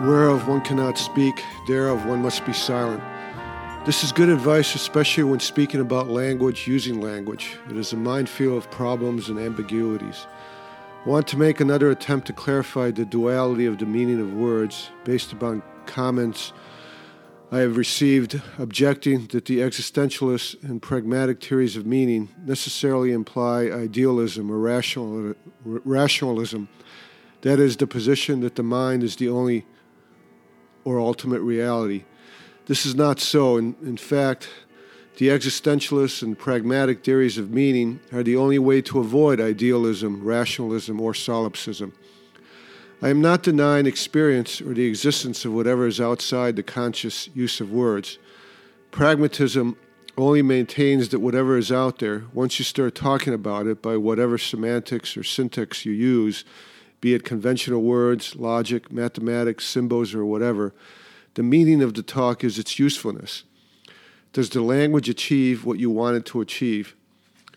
Whereof one cannot speak, thereof one must be silent. This is good advice, especially when speaking about language, using language. It is a minefield of problems and ambiguities. I want to make another attempt to clarify the duality of the meaning of words based upon comments I have received objecting that the existentialist and pragmatic theories of meaning necessarily imply idealism or rational, rationalism. That is, the position that the mind is the only or ultimate reality. This is not so. In, in fact, the existentialist and pragmatic theories of meaning are the only way to avoid idealism, rationalism, or solipsism. I am not denying experience or the existence of whatever is outside the conscious use of words. Pragmatism only maintains that whatever is out there, once you start talking about it by whatever semantics or syntax you use, be it conventional words, logic, mathematics, symbols, or whatever, the meaning of the talk is its usefulness. Does the language achieve what you want it to achieve?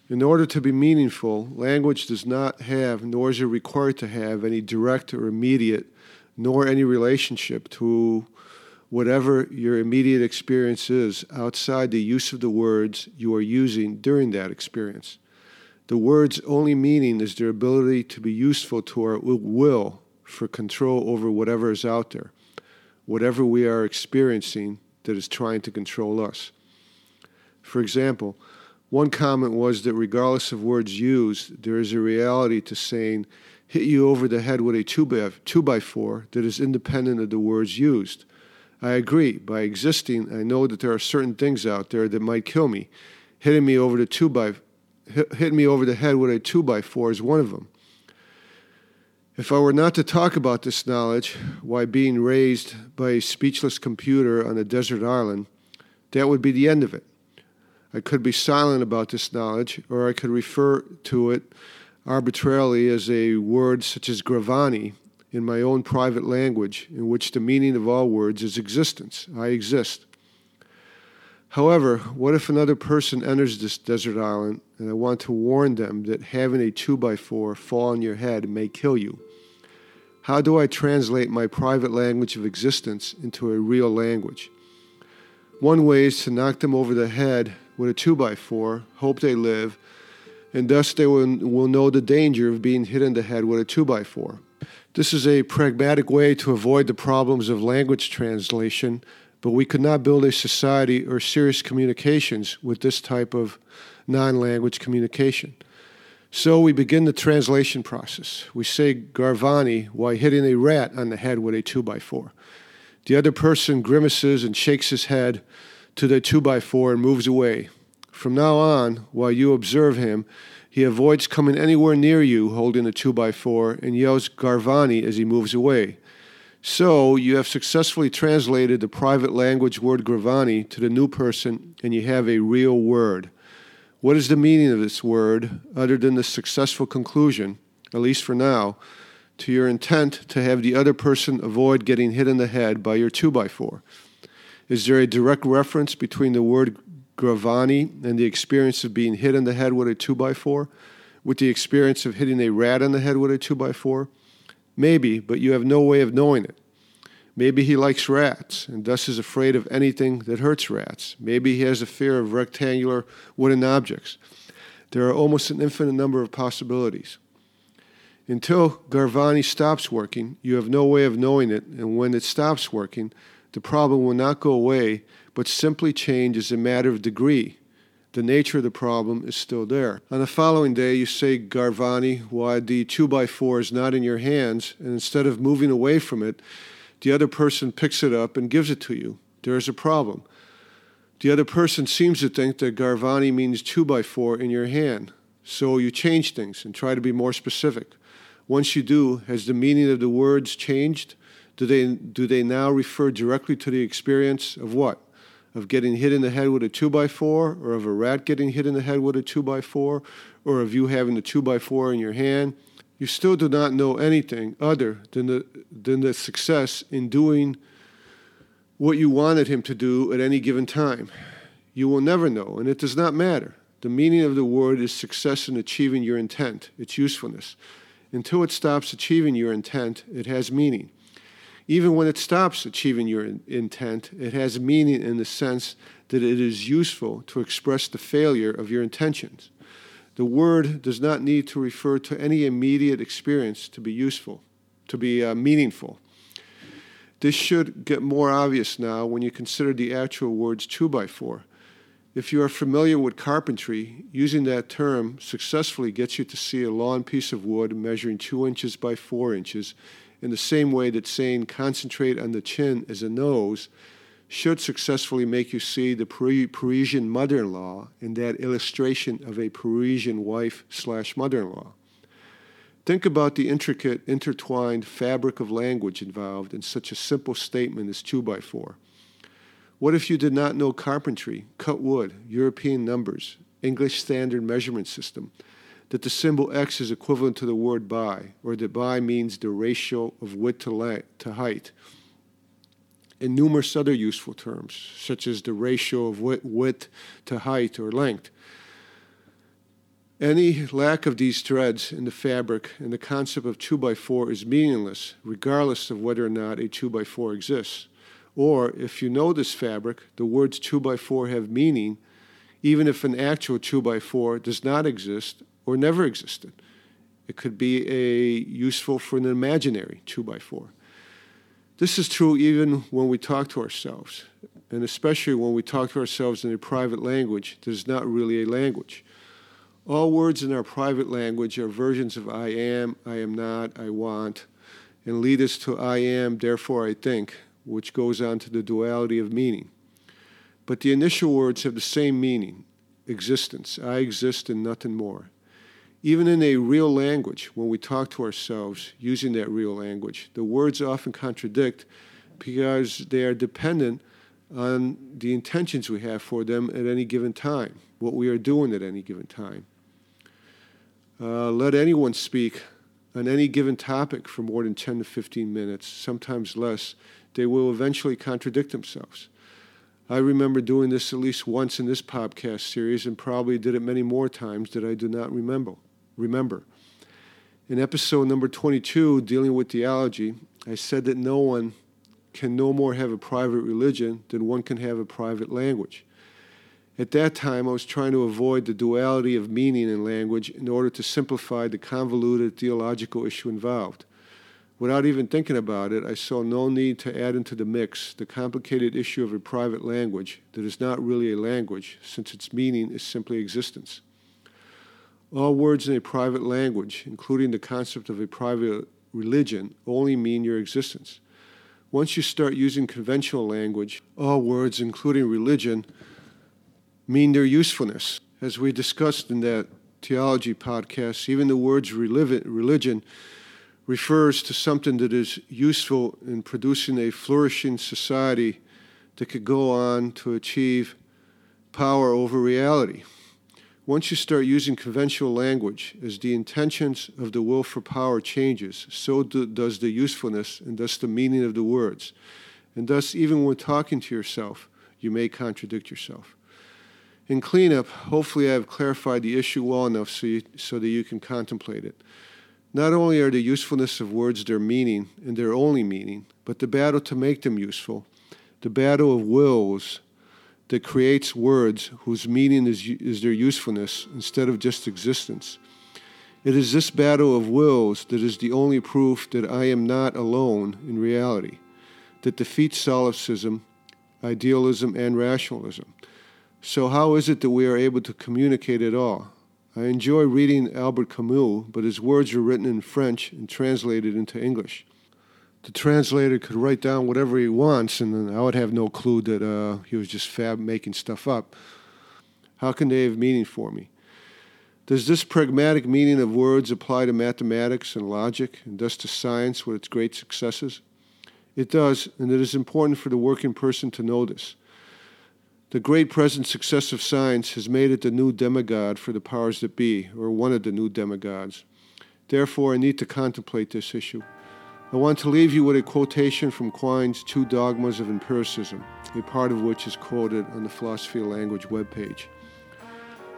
In order to be meaningful, language does not have, nor is it required to have, any direct or immediate, nor any relationship to whatever your immediate experience is outside the use of the words you are using during that experience. The word's only meaning is their ability to be useful to our will for control over whatever is out there, whatever we are experiencing that is trying to control us. For example, one comment was that regardless of words used, there is a reality to saying, hit you over the head with a 2 by, two by 4 that is independent of the words used. I agree. By existing, I know that there are certain things out there that might kill me. Hitting me over the 2 by hit me over the head with a two by four is one of them. If I were not to talk about this knowledge, why being raised by a speechless computer on a desert island, that would be the end of it. I could be silent about this knowledge, or I could refer to it arbitrarily as a word such as gravani in my own private language, in which the meaning of all words is existence. I exist. However, what if another person enters this desert island and I want to warn them that having a 2 by 4 fall on your head may kill you? How do I translate my private language of existence into a real language? One way is to knock them over the head with a 2 by 4 hope they live, and thus they will, will know the danger of being hit in the head with a 2 by 4 This is a pragmatic way to avoid the problems of language translation but we could not build a society or serious communications with this type of non language communication. So we begin the translation process. We say Garvani while hitting a rat on the head with a 2x4. The other person grimaces and shakes his head to the 2x4 and moves away. From now on, while you observe him, he avoids coming anywhere near you holding the 2x4 and yells Garvani as he moves away. So you have successfully translated the private language word gravani to the new person, and you have a real word. What is the meaning of this word, other than the successful conclusion, at least for now, to your intent to have the other person avoid getting hit in the head by your 2x4? Is there a direct reference between the word gravani and the experience of being hit in the head with a 2x4, with the experience of hitting a rat in the head with a 2x4? Maybe, but you have no way of knowing it. Maybe he likes rats and thus is afraid of anything that hurts rats. Maybe he has a fear of rectangular wooden objects. There are almost an infinite number of possibilities. Until Garvani stops working, you have no way of knowing it, and when it stops working, the problem will not go away, but simply change as a matter of degree the nature of the problem is still there. On the following day, you say, Garvani, why the 2x4 is not in your hands, and instead of moving away from it, the other person picks it up and gives it to you. There is a problem. The other person seems to think that Garvani means 2x4 in your hand, so you change things and try to be more specific. Once you do, has the meaning of the words changed? Do they, do they now refer directly to the experience of what? Of getting hit in the head with a 2x4 or of a rat getting hit in the head with a 2x4 or of you having the 2x4 in your hand, you still do not know anything other than the, than the success in doing what you wanted him to do at any given time. You will never know, and it does not matter. The meaning of the word is success in achieving your intent, its usefulness. Until it stops achieving your intent, it has meaning. Even when it stops achieving your in- intent, it has meaning in the sense that it is useful to express the failure of your intentions. The word does not need to refer to any immediate experience to be useful, to be uh, meaningful. This should get more obvious now when you consider the actual words 2 by 4 if you are familiar with carpentry, using that term successfully gets you to see a long piece of wood measuring two inches by four inches, in the same way that saying concentrate on the chin as a nose should successfully make you see the Parisian mother in that illustration of a Parisian wife slash mother in law. Think about the intricate, intertwined fabric of language involved in such a simple statement as 2 by 4 what if you did not know carpentry, cut wood, European numbers, English standard measurement system, that the symbol x is equivalent to the word by, or that by means the ratio of width to, length, to height, and numerous other useful terms, such as the ratio of width to height or length. Any lack of these threads in the fabric and the concept of 2 by 4 is meaningless, regardless of whether or not a 2 by 4 exists. Or if you know this fabric, the words 2 by 4 have meaning, even if an actual 2 by 4 does not exist or never existed. It could be a useful for an imaginary 2 by 4 This is true even when we talk to ourselves, and especially when we talk to ourselves in a private language that is not really a language. All words in our private language are versions of I am, I am not, I want, and lead us to I am, therefore I think, which goes on to the duality of meaning. But the initial words have the same meaning existence. I exist and nothing more. Even in a real language, when we talk to ourselves using that real language, the words often contradict because they are dependent on the intentions we have for them at any given time, what we are doing at any given time. Uh, let anyone speak on any given topic for more than 10 to 15 minutes, sometimes less, they will eventually contradict themselves. I remember doing this at least once in this podcast series and probably did it many more times that I do not remember. Remember. In episode number 22, dealing with theology, I said that no one can no more have a private religion than one can have a private language. At that time, I was trying to avoid the duality of meaning in language in order to simplify the convoluted theological issue involved. Without even thinking about it, I saw no need to add into the mix the complicated issue of a private language that is not really a language, since its meaning is simply existence. All words in a private language, including the concept of a private religion, only mean your existence. Once you start using conventional language, all words, including religion, mean their usefulness. As we discussed in that theology podcast, even the words religion refers to something that is useful in producing a flourishing society that could go on to achieve power over reality. Once you start using conventional language, as the intentions of the will for power changes, so do, does the usefulness and thus the meaning of the words. And thus, even when talking to yourself, you may contradict yourself. In cleanup, hopefully I have clarified the issue well enough so, you, so that you can contemplate it. Not only are the usefulness of words their meaning and their only meaning, but the battle to make them useful, the battle of wills that creates words whose meaning is, is their usefulness instead of just existence. It is this battle of wills that is the only proof that I am not alone in reality, that defeats solipsism, idealism, and rationalism. So, how is it that we are able to communicate at all? I enjoy reading Albert Camus, but his words are written in French and translated into English. The translator could write down whatever he wants, and I would have no clue that uh, he was just fab making stuff up. How can they have meaning for me? Does this pragmatic meaning of words apply to mathematics and logic, and thus to science with its great successes? It does, and it is important for the working person to know this. The great present success of science has made it the new demigod for the powers that be, or one of the new demigods. Therefore, I need to contemplate this issue. I want to leave you with a quotation from Quine's Two Dogmas of Empiricism, a part of which is quoted on the Philosophy of Language webpage.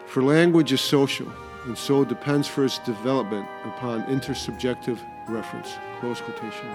For language is social, and so depends for its development upon intersubjective reference. Close quotation.